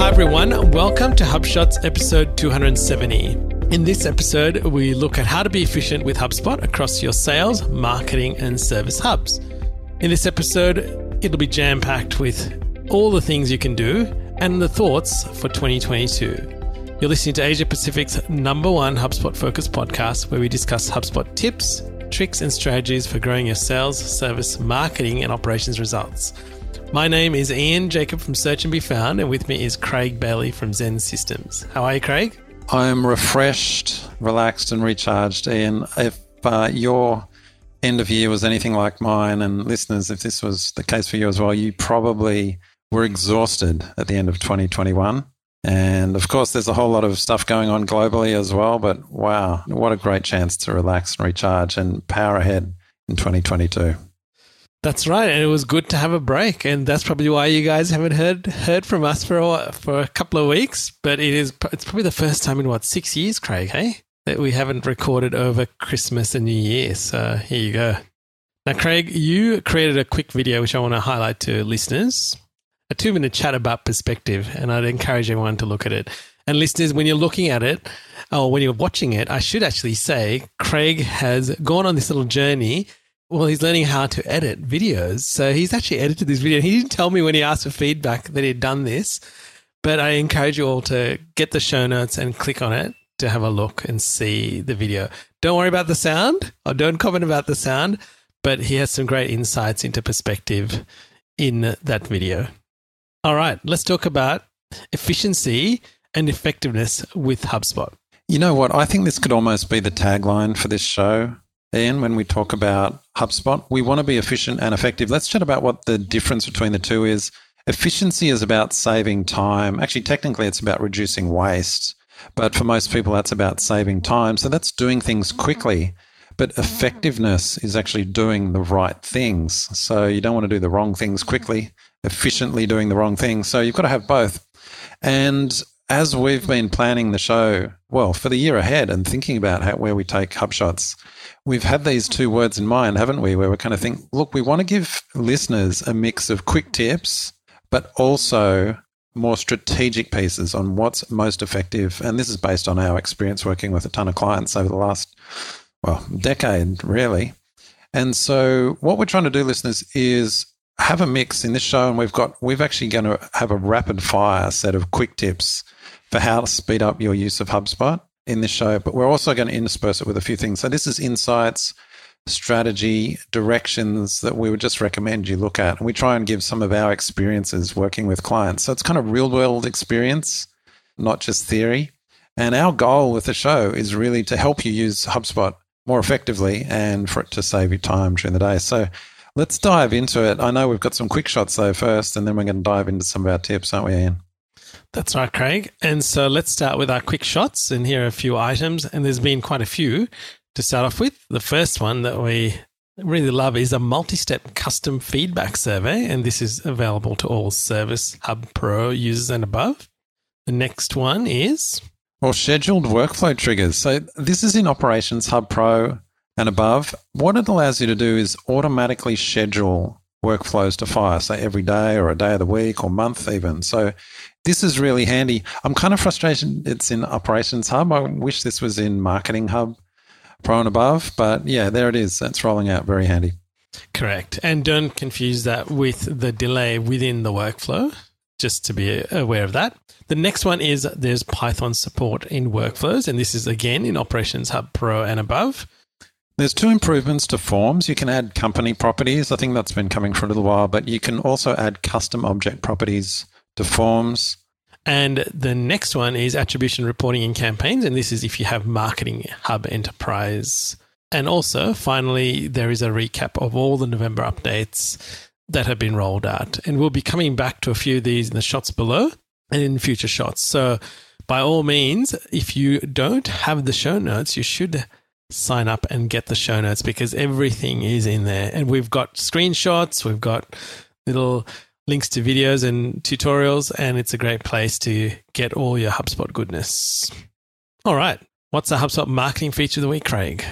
Hi, everyone. Welcome to HubShots episode 270. In this episode, we look at how to be efficient with HubSpot across your sales, marketing, and service hubs. In this episode, it'll be jam packed with all the things you can do and the thoughts for 2022. You're listening to Asia Pacific's number one HubSpot focused podcast where we discuss HubSpot tips, tricks, and strategies for growing your sales, service, marketing, and operations results. My name is Ian Jacob from Search and Be Found, and with me is Craig Bailey from XEN Systems. How are you, Craig? I'm refreshed, relaxed, and recharged. Ian, if uh, your end of year was anything like mine, and listeners, if this was the case for you as well, you probably were exhausted at the end of 2021. And of course, there's a whole lot of stuff going on globally as well. But wow, what a great chance to relax and recharge and power ahead in 2022. That's right, and it was good to have a break, and that's probably why you guys haven't heard heard from us for a, for a couple of weeks. But it is it's probably the first time in what six years, Craig? Hey, that we haven't recorded over Christmas and New Year. So here you go. Now, Craig, you created a quick video which I want to highlight to listeners. A two minute chat about perspective, and I'd encourage everyone to look at it. And listeners, when you're looking at it, or when you're watching it, I should actually say Craig has gone on this little journey well, he's learning how to edit videos. So he's actually edited this video. He didn't tell me when he asked for feedback that he'd done this, but I encourage you all to get the show notes and click on it to have a look and see the video. Don't worry about the sound or don't comment about the sound, but he has some great insights into perspective in that video. All right, let's talk about efficiency and effectiveness with HubSpot. You know what? I think this could almost be the tagline for this show. Ian, when we talk about HubSpot, we want to be efficient and effective. Let's chat about what the difference between the two is. Efficiency is about saving time. Actually, technically, it's about reducing waste. But for most people, that's about saving time. So that's doing things quickly. But effectiveness is actually doing the right things. So you don't want to do the wrong things quickly, efficiently doing the wrong things. So you've got to have both. And as we've been planning the show, well, for the year ahead and thinking about how, where we take HubShots, we've had these two words in mind, haven't we? Where we kind of think, look, we want to give listeners a mix of quick tips, but also more strategic pieces on what's most effective. And this is based on our experience working with a ton of clients over the last, well, decade, really. And so, what we're trying to do, listeners, is have a mix in this show. And we've got, we've actually going to have a rapid fire set of quick tips for how to speed up your use of HubSpot in this show, but we're also going to intersperse it with a few things. So this is insights, strategy, directions that we would just recommend you look at. And we try and give some of our experiences working with clients. So it's kind of real world experience, not just theory. And our goal with the show is really to help you use HubSpot more effectively and for it to save you time during the day. So let's dive into it. I know we've got some quick shots though first, and then we're going to dive into some of our tips, aren't we, Ian? That's right, Craig. And so let's start with our quick shots. And here are a few items, and there's been quite a few to start off with. The first one that we really love is a multi step custom feedback survey, and this is available to all Service Hub Pro users and above. The next one is. Well, scheduled workflow triggers. So this is in Operations Hub Pro and above. What it allows you to do is automatically schedule workflows to fire, say every day or a day of the week or month even. So this is really handy. I'm kind of frustrated it's in Operations Hub. I wish this was in Marketing Hub Pro and above, but yeah, there it is. That's rolling out. Very handy. Correct. And don't confuse that with the delay within the workflow, just to be aware of that. The next one is there's Python support in workflows, and this is again in Operations Hub Pro and above. There's two improvements to forms. You can add company properties. I think that's been coming for a little while, but you can also add custom object properties to forms. And the next one is attribution reporting in campaigns. And this is if you have Marketing Hub Enterprise. And also, finally, there is a recap of all the November updates that have been rolled out. And we'll be coming back to a few of these in the shots below and in future shots. So, by all means, if you don't have the show notes, you should sign up and get the show notes because everything is in there. And we've got screenshots, we've got little links to videos and tutorials, and it's a great place to get all your HubSpot goodness. All right. What's the HubSpot marketing feature of the week, Craig?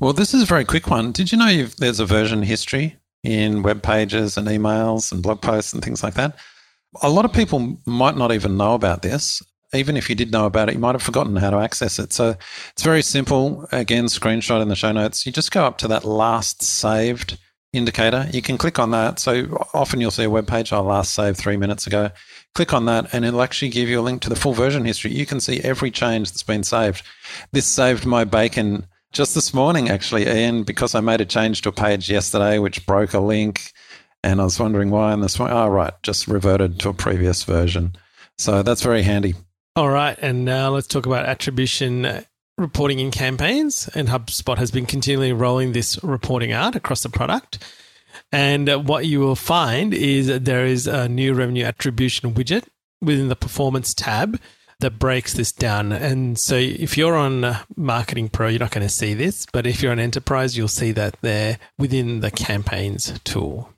Well, this is a very quick one. Did you know there's a version history in web pages and emails and blog posts and things like that? A lot of people might not even know about this. Even if you did know about it, you might have forgotten how to access it. So it's very simple. Again, screenshot in the show notes. You just go up to that last saved indicator. You can click on that. So often you'll see a web page, I last saved three minutes ago. Click on that and it'll actually give you a link to the full version history. You can see every change that's been saved. This saved my bacon just this morning, actually, Ian, because I made a change to a page yesterday which broke a link and I was wondering why. And this one, oh, right, just reverted to a previous version. So that's very handy. All right. And now let's talk about attribution reporting in campaigns. And HubSpot has been continually rolling this reporting out across the product. And uh, what you will find is that there is a new revenue attribution widget within the performance tab that breaks this down. And so if you're on uh, Marketing Pro, you're not going to see this, but if you're on Enterprise, you'll see that there within the campaigns tool.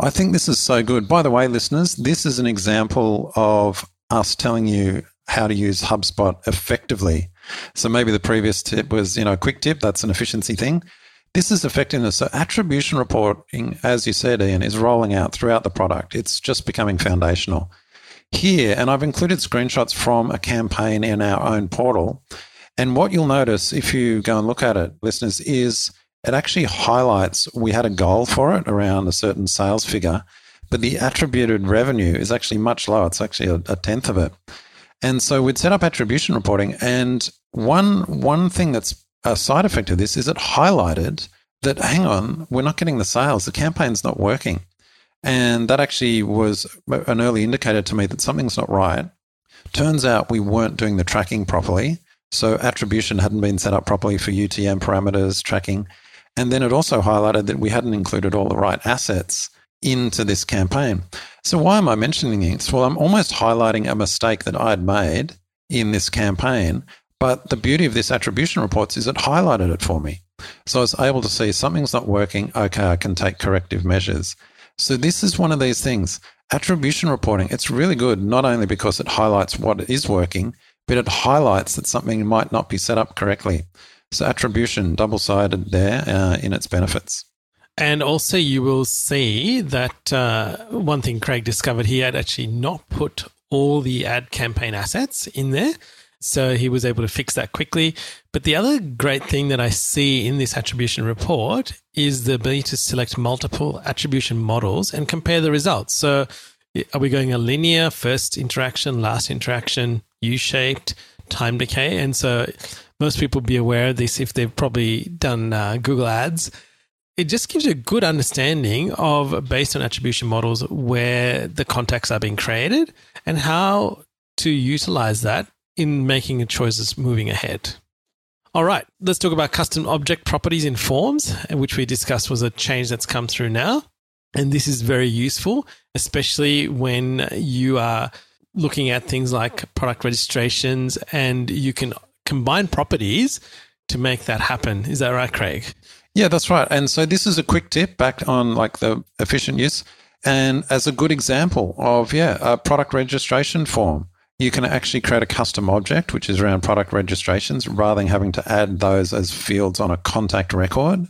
I think this is so good. By the way, listeners, this is an example of us telling you how to use HubSpot effectively. So maybe the previous tip was, you know, a quick tip, that's an efficiency thing. This is effectiveness. So attribution reporting, as you said, Ian, is rolling out throughout the product. It's just becoming foundational. Here, and I've included screenshots from a campaign in our own portal. And what you'll notice if you go and look at it, listeners, is it actually highlights we had a goal for it around a certain sales figure, but the attributed revenue is actually much lower. It's actually a, a tenth of it. And so we'd set up attribution reporting, and one one thing that's a side effect of this is it highlighted that hang on, we're not getting the sales, the campaign's not working. And that actually was an early indicator to me that something's not right. Turns out we weren't doing the tracking properly. So attribution hadn't been set up properly for UTM parameters tracking. And then it also highlighted that we hadn't included all the right assets into this campaign. So, why am I mentioning this? Well, I'm almost highlighting a mistake that I had made in this campaign. But the beauty of this attribution reports is it highlighted it for me. So I was able to see something's not working. Okay, I can take corrective measures. So this is one of these things. Attribution reporting, it's really good, not only because it highlights what is working, but it highlights that something might not be set up correctly. So attribution, double sided there uh, in its benefits. And also, you will see that uh, one thing Craig discovered he had actually not put all the ad campaign assets in there. So he was able to fix that quickly. But the other great thing that I see in this attribution report is the ability to select multiple attribution models and compare the results. So are we going a linear first interaction, last interaction, U shaped, time decay? And so most people be aware of this if they've probably done uh, Google Ads. It just gives you a good understanding of, based on attribution models, where the contacts are being created and how to utilize that in making choices moving ahead. All right, let's talk about custom object properties in forms, which we discussed was a change that's come through now. And this is very useful, especially when you are looking at things like product registrations and you can combine properties to make that happen. Is that right, Craig? Yeah, that's right. And so this is a quick tip back on like the efficient use. And as a good example of, yeah, a product registration form, you can actually create a custom object, which is around product registrations, rather than having to add those as fields on a contact record.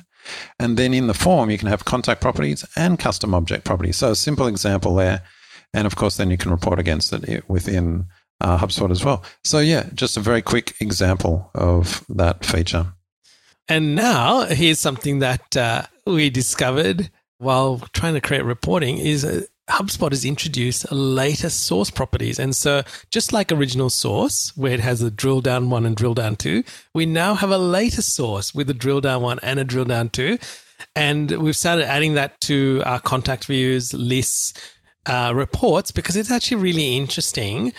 And then in the form, you can have contact properties and custom object properties. So a simple example there. And of course, then you can report against it within uh, HubSpot as well. So, yeah, just a very quick example of that feature. And now, here's something that uh, we discovered while trying to create reporting is uh, HubSpot has introduced later source properties. And so, just like original source, where it has a drill down one and drill down two, we now have a later source with a drill down one and a drill down two. And we've started adding that to our contact views, lists, uh, reports, because it's actually really interesting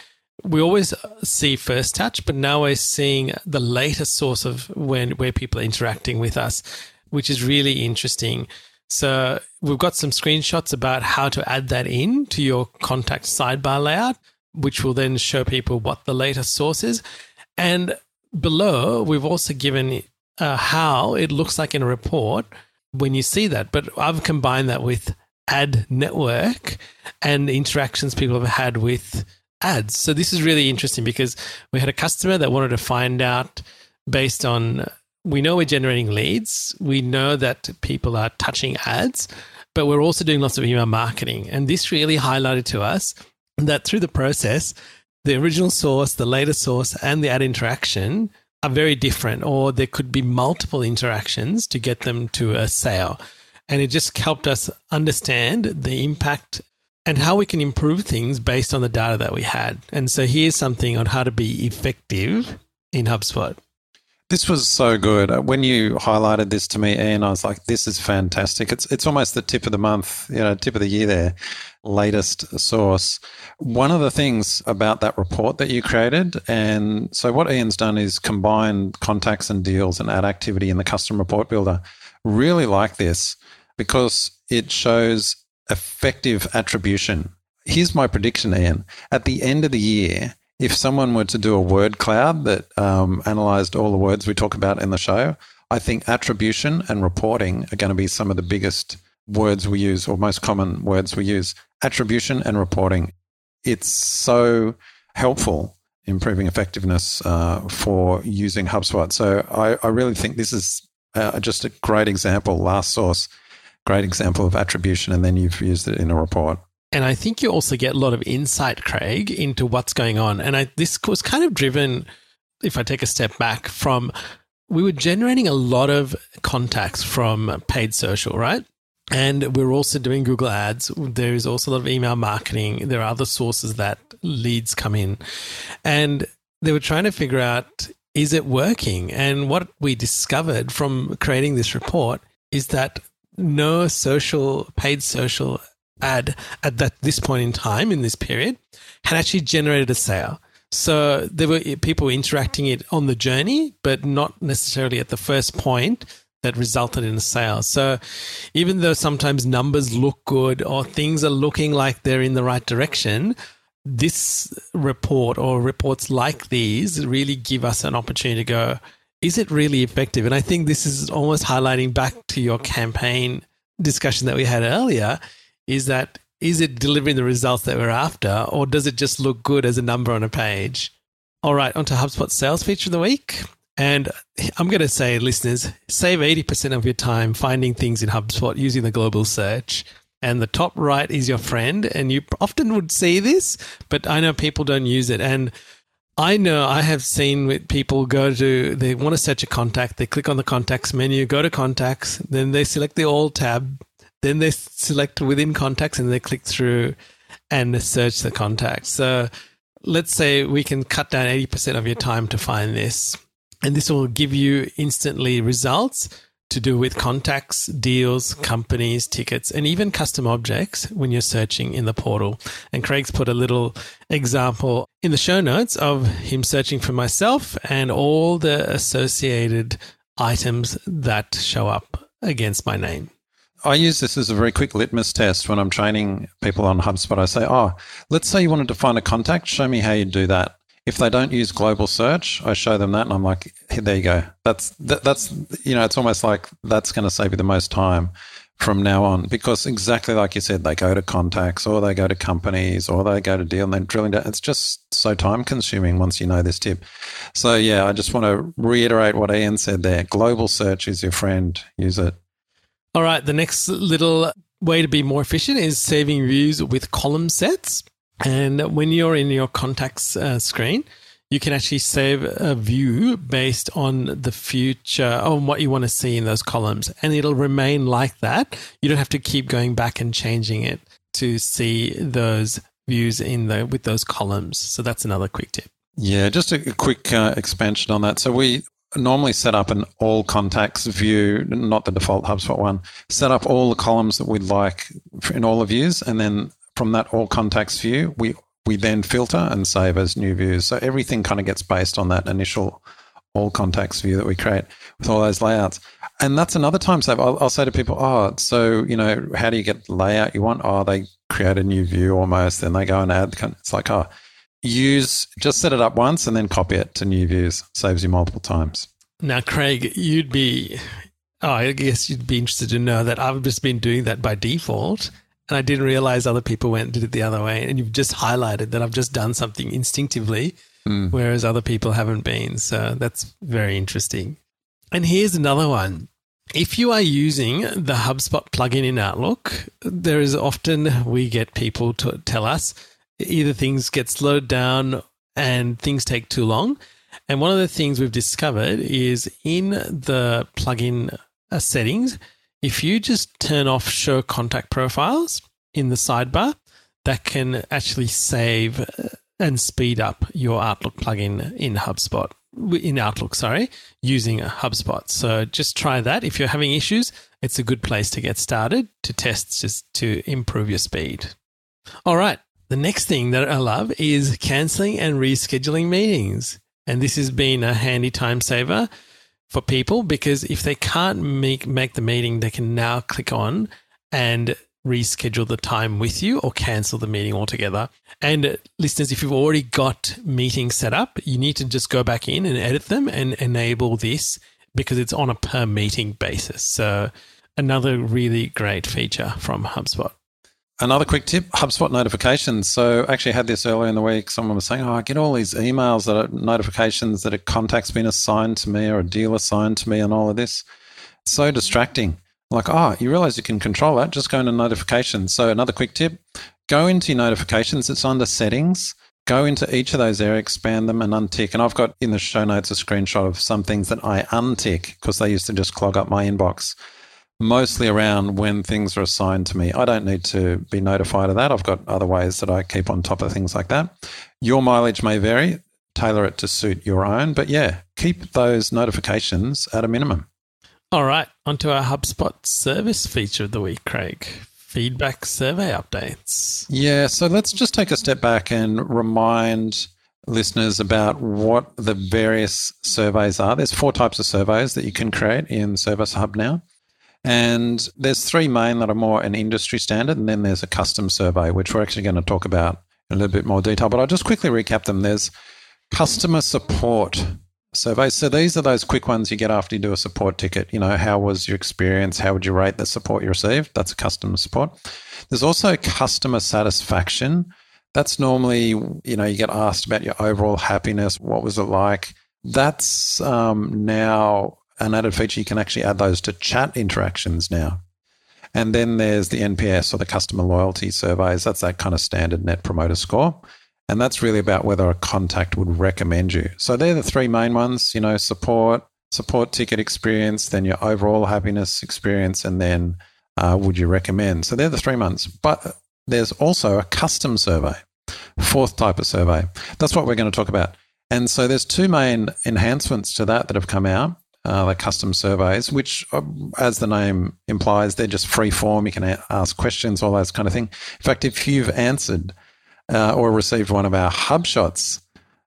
we always see first touch, but now we're seeing the latest source of when where people are interacting with us, which is really interesting. So we've got some screenshots about how to add that in to your contact sidebar layout, which will then show people what the latest source is. And below, we've also given uh, how it looks like in a report when you see that. But I've combined that with ad network and interactions people have had with ads. So this is really interesting because we had a customer that wanted to find out based on we know we're generating leads, we know that people are touching ads, but we're also doing lots of email marketing. And this really highlighted to us that through the process, the original source, the latest source, and the ad interaction are very different, or there could be multiple interactions to get them to a sale. And it just helped us understand the impact and how we can improve things based on the data that we had. And so here's something on how to be effective in HubSpot. This was so good. Uh, when you highlighted this to me, Ian, I was like, "This is fantastic." It's it's almost the tip of the month, you know, tip of the year. There, latest source. One of the things about that report that you created, and so what Ian's done is combine contacts and deals and ad activity in the custom report builder. Really like this because it shows effective attribution. Here's my prediction, Ian. At the end of the year, if someone were to do a word cloud that um, analyzed all the words we talk about in the show, I think attribution and reporting are going to be some of the biggest words we use or most common words we use. Attribution and reporting. It's so helpful improving effectiveness uh, for using HubSpot. So I, I, really think this is uh, just a great example. Last source, great example of attribution, and then you've used it in a report. And I think you also get a lot of insight, Craig, into what's going on. And I, this was kind of driven, if I take a step back, from we were generating a lot of contacts from paid social, right? And we're also doing Google Ads. There is also a lot of email marketing. There are other sources that leads come in. And they were trying to figure out is it working? And what we discovered from creating this report is that no social, paid social ad at that this point in time in this period had actually generated a sale. So there were people interacting it on the journey, but not necessarily at the first point that resulted in a sale. So even though sometimes numbers look good or things are looking like they're in the right direction, this report or reports like these really give us an opportunity to go, is it really effective? And I think this is almost highlighting back to your campaign discussion that we had earlier is that is it delivering the results that we're after, or does it just look good as a number on a page? All right, onto HubSpot sales feature of the week. And I'm going to say, listeners, save 80% of your time finding things in HubSpot using the global search. And the top right is your friend. And you often would see this, but I know people don't use it. And I know I have seen with people go to, they want to search a contact, they click on the contacts menu, go to contacts, then they select the all tab, then they select within contacts and they click through and search the contact. So let's say we can cut down 80% of your time to find this. And this will give you instantly results to do with contacts, deals, companies, tickets, and even custom objects when you're searching in the portal. And Craig's put a little example in the show notes of him searching for myself and all the associated items that show up against my name. I use this as a very quick litmus test when I'm training people on HubSpot. I say, oh, let's say you wanted to find a contact. Show me how you do that. If they don't use global search, I show them that, and I'm like, hey, there you go. That's that, that's you know, it's almost like that's going to save you the most time from now on because exactly like you said, they go to contacts or they go to companies or they go to deal and they're drilling down. It's just so time consuming once you know this tip. So yeah, I just want to reiterate what Ian said there. Global search is your friend. Use it. All right, the next little way to be more efficient is saving views with column sets. And when you're in your contacts uh, screen, you can actually save a view based on the future, on what you want to see in those columns. And it'll remain like that. You don't have to keep going back and changing it to see those views in the with those columns. So that's another quick tip. Yeah, just a, quick uh, expansion on that. So we normally set up an all contacts view, not the default HubSpot one. Set up all the columns that we'd like in all the views, and then from that all contacts view, we we then filter and save as new views. So everything kind of gets based on that initial all contacts view that we create with all those layouts. And that's another time save. I'll, I'll say to people, oh, so, you know, how do you get the layout you want? Oh, they create a new view almost, then they go and add. It's like, oh, use just set it up once and then copy it to new views. Saves you multiple times. Now, Craig, you'd be, oh, I guess you'd be interested to know that I've just been doing that by default. And I didn't realize other people went and did it the other way. And you've just highlighted that I've just done something instinctively, mm. whereas other people haven't been. So that's very interesting. And here's another one. If you are using the HubSpot plugin in Outlook, there is often we get people to tell us either things get slowed down and things take too long. And one of the things we've discovered is in the plugin settings, if you just turn off show contact profiles in the sidebar, that can actually save uh, and speed up your Outlook plugin in HubSpot in Outlook, sorry, using HubSpot. So just try that. If you're having issues, it's a good place to get started to test just to improve your speed. All right. The next thing that I love is canceling and rescheduling meetings. And this has been a handy time saver for people because if they can't make, make the meeting, they can now click on and reschedule the time with you or cancel the meeting altogether. And uh, listeners, if you've already got meetings set up, you need to just go back in and edit them and enable this because it's on a per meeting basis. So, another really great feature from HubSpot. Another quick tip HubSpot notifications. So, actually, had this earlier in the week. Someone was saying, Oh, I get all these emails that are notifications that a contact's been assigned to me or a deal assigned to me and all of this. It's so distracting. Like, oh, you realize you can control that. Just go into notifications. So, another quick tip go into your notifications. It's under settings. Go into each of those areas, expand them, and untick. And I've got in the show notes a screenshot of some things that I untick because they used to just clog up my inbox, mostly around when things are assigned to me. I don't need to be notified of that. I've got other ways that I keep on top of things like that. Your mileage may vary, tailor it to suit your own. But yeah, keep those notifications at a minimum. All right, onto our HubSpot service feature of the week, Craig. Feedback survey updates. Yeah, so let's just take a step back and remind listeners about what the various surveys are. There's four types of surveys that you can create in Service Hub now. And there's three main that are more an industry standard, and then there's a custom survey, which we're actually going to talk about in a little bit more detail. But I'll just quickly recap them. There's customer support surveys. So these are those quick ones you get after you do a support ticket. You know, how was your experience? How would you rate the support you received? That's a customer support. There's also customer satisfaction. That's normally, you know, you get asked about your overall happiness. What was it like? That's um, now an added feature. You can actually add those to chat interactions now. And then there's the NPS or the customer loyalty surveys. That's that kind of standard net promoter score. And that's really about whether a contact would recommend you. So they're the three main ones, you know, support, support ticket experience, then your overall happiness experience, and then uh, would you recommend? So they're the three months. But there's also a custom survey, fourth type of survey. That's what we're going to talk about. And so there's two main enhancements to that that have come out. Uh, the custom surveys, which, uh, as the name implies, they're just free form. You can a- ask questions, all those kind of thing. In fact, if you've answered uh, or received one of our HubShots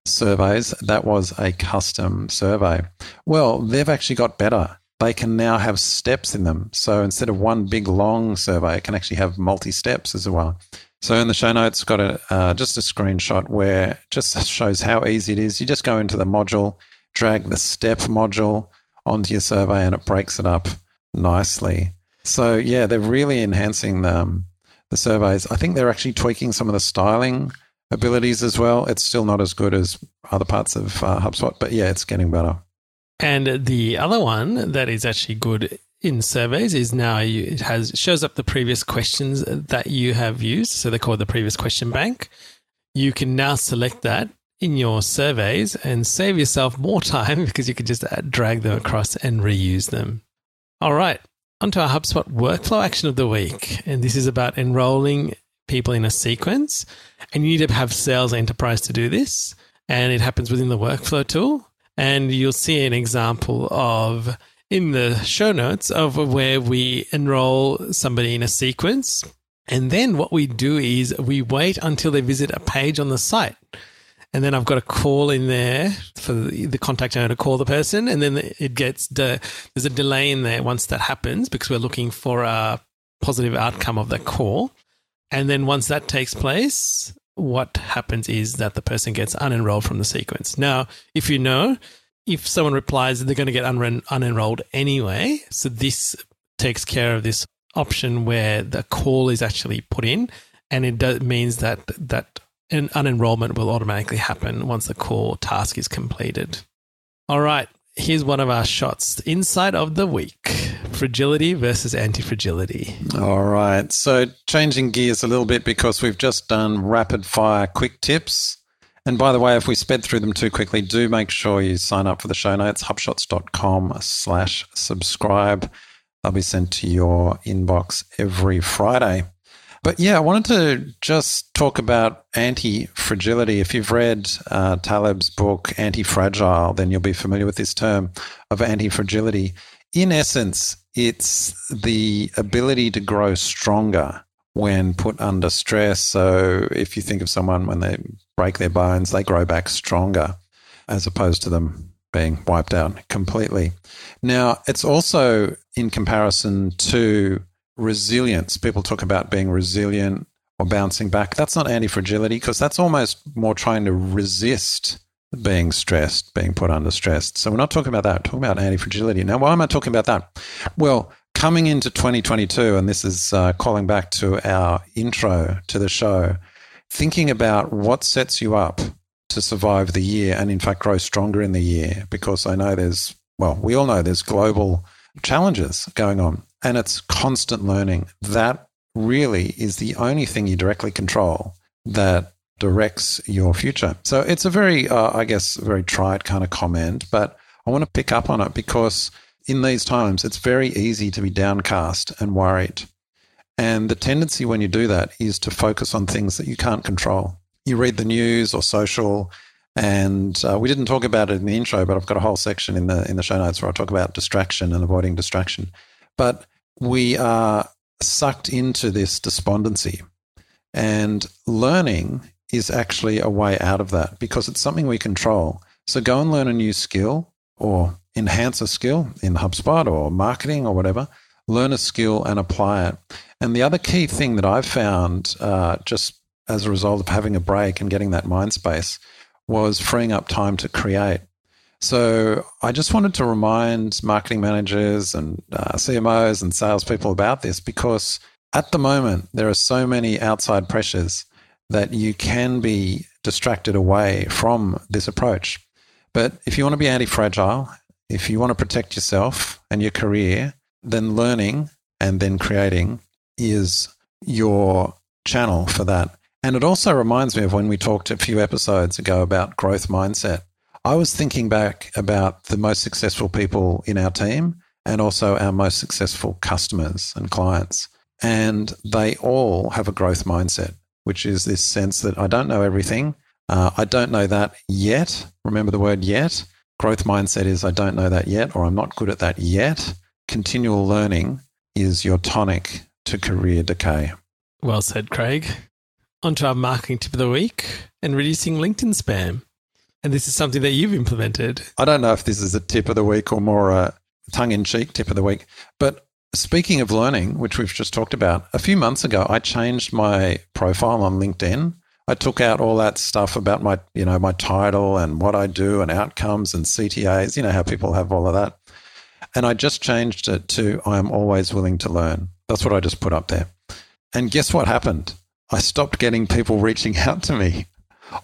surveys, that was a custom survey. Well, they've actually got better. They can now have steps in them. So instead of one big long survey, it can actually have multi steps as well. So in the show notes, got a uh, just a screenshot where just shows how easy it is. You just go into the module, drag the step module onto your survey, and it breaks it up nicely. So yeah, they're really enhancing the, um, the surveys. I think they're actually tweaking some of the styling abilities as well. It's still not as good as other parts of uh, HubSpot, but yeah, it's getting better. And the other one that is actually good in surveys is now you, it has shows up the previous questions that you have used. So they call it the previous question bank. You can now select that in your surveys and save yourself more time because you can just uh, drag them across and reuse them. All right onto our HubSpot workflow action of the week. And this is about enrolling people in a sequence. And you need to have sales enterprise to do this. And it happens within the workflow tool. And you'll see an example of in the show notes of where we enroll somebody in a sequence. And then what we do is we wait until they visit a page on the site and then I've got a call in there for the, contact owner to call the person, and then it gets de- there's a delay in there once that happens because we're looking for a positive outcome of the call, and then once that takes place, what happens is that the person gets unenrolled from the sequence. Now, if you know, if someone replies, they're going to get unenrolled anyway. So this takes care of this option where the call is actually put in, and it does, means that that an unenrollment will automatically happen once the core task is completed. All right, here's one of our shots inside of the week fragility versus anti fragility. All right. So, changing gears a little bit because we've just done rapid fire quick tips. And by the way, if we sped through them too quickly, do make sure you sign up for the show notes, hubshots.com slash subscribe. They'll be sent to your inbox every Friday. But yeah, I wanted to just talk about anti fragility. If you've read uh, Taleb's book, Anti Fragile, then you'll be familiar with this term of anti fragility. In essence, it's the ability to grow stronger when put under stress. So if you think of someone when they break their bones, they grow back stronger as opposed to them being wiped out completely. Now, it's also in comparison to resilience. People talk about being resilient or bouncing back. That's not anti fragility because that's almost more trying to resist being stressed, being put under stress. So we're not talking about that. We're talking about anti fragility. Now, why am I talking about that? Well, coming into 2022, and this is uh, calling back to our intro to the show, thinking about what sets you up to survive the year and, in fact, grow stronger in the year, because I know there's, well, we all know there's global challenges going on and it's constant learning. That really is the only thing you directly control that directs your future. So it's a very, uh, I guess, very tried kind of comment, but I want to pick up on it because in these times, it's very easy to be downcast and worried. And the tendency when you do that is to focus on things that you can't control. You read the news or social, and uh, we didn't talk about it in the intro, but I've got a whole section in the in the show notes where I talk about distraction and avoiding distraction. But we are sucked into this despondency. And learning is actually a way out of that because it's something we control. So go and learn a new skill or enhance a skill in HubSpot or marketing or whatever. Learn a skill and apply it. And the other key thing that I've found uh, just as a result of having a break and getting that mind space was freeing up time to create. So I just wanted to remind marketing managers and uh, CMOs and salespeople about this because at the moment there are so many outside pressures that you can be distracted away from this approach. But if you want to be anti fragile, if you want to protect yourself and your career, then learning and then creating is your channel for that. And it also reminds me of when we talked a few episodes ago about growth mindset. I was thinking back about the most successful people in our team and also our most successful customers and clients. And they all have a growth mindset, which is this sense that I don't know everything. Uh, I don't know that yet. Remember the word yet. Growth mindset is I don't know that yet, or I'm not good at that yet. Continual learning is your tonic to career decay. Well said, Craig. On to our marketing tip of the week and reducing LinkedIn spam. And this is something that you've implemented. I don't know if this is a tip of the week or more a tongue in cheek tip of the week. But speaking of learning, which we've just talked about, a few months ago, I changed my profile on LinkedIn. I took out all that stuff about my, you know, my title and what I do and outcomes and CTAs, you know, how people have all of that. And I just changed it to I am always willing to learn. That's what I just put up there. And guess what happened? I stopped getting people reaching out to me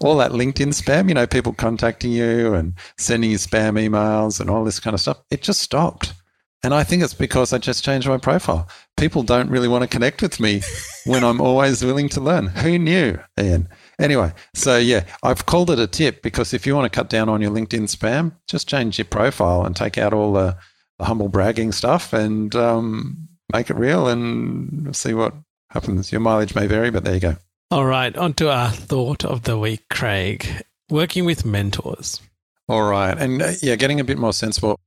all that LinkedIn spam, you know, people contacting you and sending you spam emails and all this kind of stuff, it just stopped. And I think it's because I just changed my profile. People don't really want to connect with me when I'm always willing to learn. Who knew, Ian? Anyway, so yeah, I've called it a tip because if you want to cut down on your LinkedIn spam, just change your profile and take out all the, the humble bragging stuff and um, make it real and see what happens. Your mileage may vary, but there you go. All right, on to our thought of the week, Craig. Working with mentors. All right. And uh, yeah, getting a bit more sensible.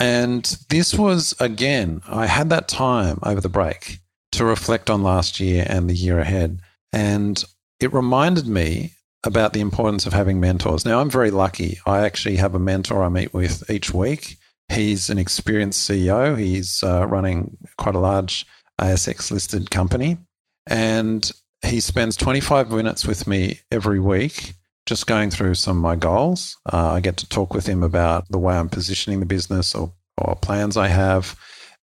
And this was, again, I had that time over the break to reflect on last year and the year ahead. And it reminded me about the importance of having mentors. Now, I'm very lucky. I actually have a mentor I meet with each week. He's an experienced CEO, he's uh, running quite a large ASX listed company. And he spends 25 minutes with me every week, just going through some of my goals. Uh, I get to talk with him about the way I'm positioning the business or, or plans I have.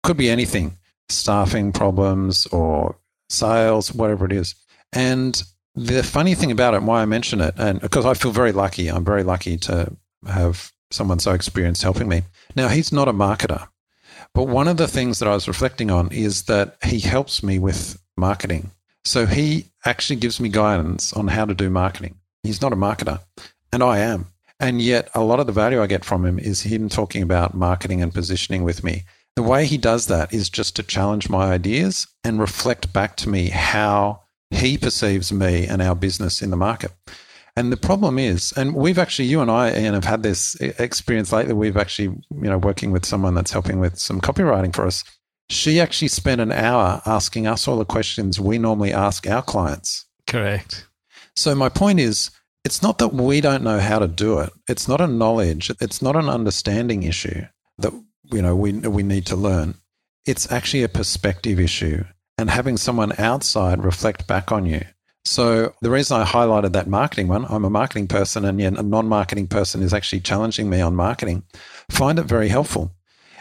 Could be anything staffing problems or sales, whatever it is. And the funny thing about it, why I mention it, and because I feel very lucky, I'm very lucky to have someone so experienced helping me. Now, he's not a marketer, But one of the things that I was reflecting on is that he helps me with marketing. So he actually gives me guidance on how to do marketing. He's not a marketer, and I am. And yet, a lot of the value I get from him is him talking about marketing and positioning with me. The way he does that is just to challenge my ideas and reflect back to me how he perceives me and our business in the market. And the problem is, and we've actually, you and I, Ian, have had this experience lately. We've actually, you know, working with someone that's helping with some copywriting for us. She actually spent an hour asking us all the questions we normally ask our clients. Correct. So my point is, it's not that we don't know how to do it. It's not a knowledge. It's not an understanding issue that you know we we need to learn. It's actually a perspective issue, and having someone outside reflect back on you. So the reason I highlighted that marketing one, I'm a marketing person, and yet a non-marketing person is actually challenging me on marketing. Find it very helpful.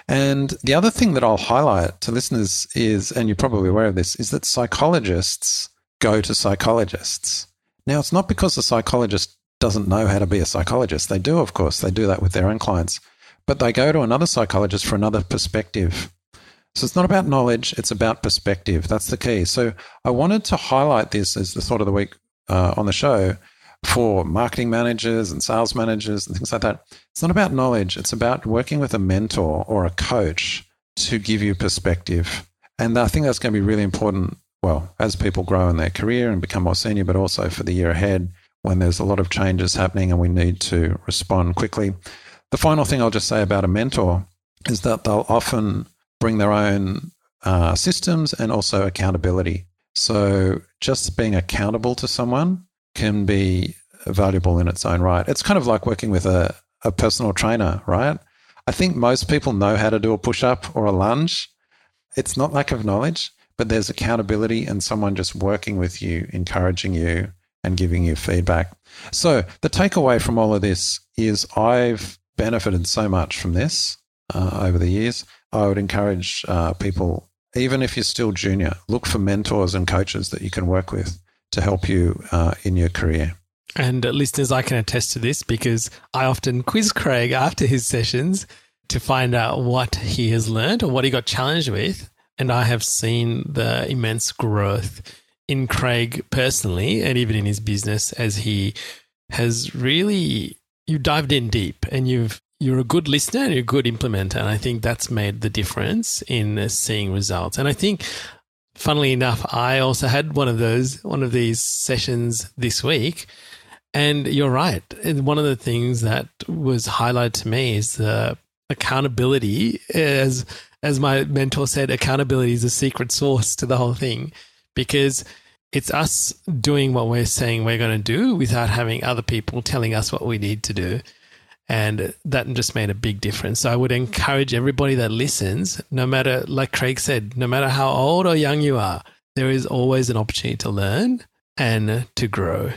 And the other thing that I'll highlight to listeners is, and you're probably aware of this, is that psychologists go to psychologists. Now, it's not because the psychologist doesn't know how to be a psychologist. They do, of course, they do that with their own clients, but they go to another psychologist for another perspective. So it's not about knowledge, it's about perspective. That's the key. So I wanted to highlight this as the thought of the week uh, on the show for marketing managers and sales managers and things like that. It's not about knowledge, it's about working with a mentor or a coach to give you perspective. And I think that's going to be really important well, as people grow in their career and become more senior, but also for the year ahead when there's a lot of changes happening and we need to respond quickly. The final thing I'll just say about a mentor is that they'll often bring their own uh, systems and also accountability. So just being accountable to someone can be valuable in its own right. It's kind of like working with a, a personal trainer, right? I think most people know how to do a push up or a lunge. It's not lack of knowledge, but there's accountability and someone just working with you, encouraging you, and giving you feedback. So, the takeaway from all of this is I've benefited so much from this uh, over the years. I would encourage uh, people, even if you're still junior, look for mentors and coaches that you can work with to help you uh, in your career. And listeners, I can attest to this because I often quiz Craig after his sessions to find out what he has learned or what he got challenged with. And I have seen the immense growth in Craig personally and even in his business as he has really you dived in deep and you've you're a good listener and you're a good implementer and I think that's made the difference in seeing results. And I think funnily enough I also had one of those one of these sessions this week and you're right. One of the things that was highlighted to me is the accountability as as my mentor said, accountability is a secret source to the whole thing because it's us doing what we're saying we're going to do without having other people telling us what we need to do. And that just made a big difference. So I would encourage everybody that listens, no matter, like Craig said, no matter how old or young you are, there is always an opportunity to learn and to grow.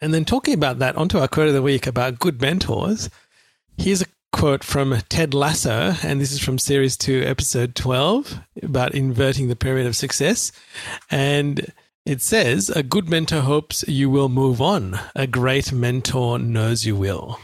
And then talking about that, onto our quote of the week about good mentors. Here's a quote from Ted Lasso, and this is from series two, episode 12, about inverting the pyramid of success. And it says, A good mentor hopes you will move on. A great mentor knows you will.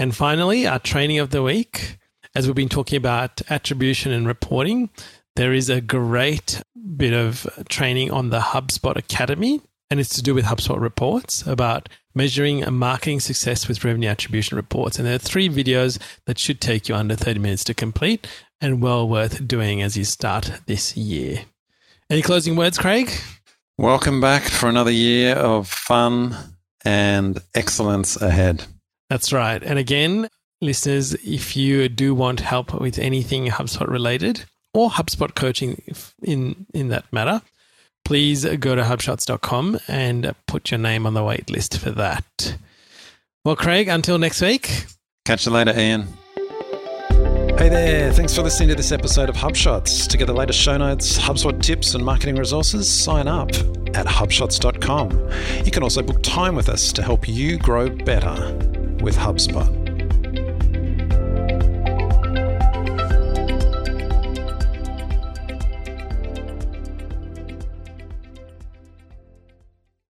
And finally, our training of the week. As we've been talking about attribution and reporting, there is a great bit of training on the HubSpot Academy, and it's to do with HubSpot reports about measuring a marketing success with revenue attribution reports. And there are three videos that should take you under 30 minutes to complete and well worth doing as you start this year. Any closing words, Craig? Welcome back for another year of fun and excellence ahead. That's right. And again, listeners, if you do want help with anything HubSpot related or HubSpot coaching in, in that matter, please go to hubshots.com and put your name on the wait list for that. Well, Craig, until next week. Catch you later, Ian. Hey there, thanks for listening to this episode of HubShots. To get the latest show notes, HubSpot tips, and marketing resources, sign up at hubshots.com. You can also book time with us to help you grow better with HubSpot.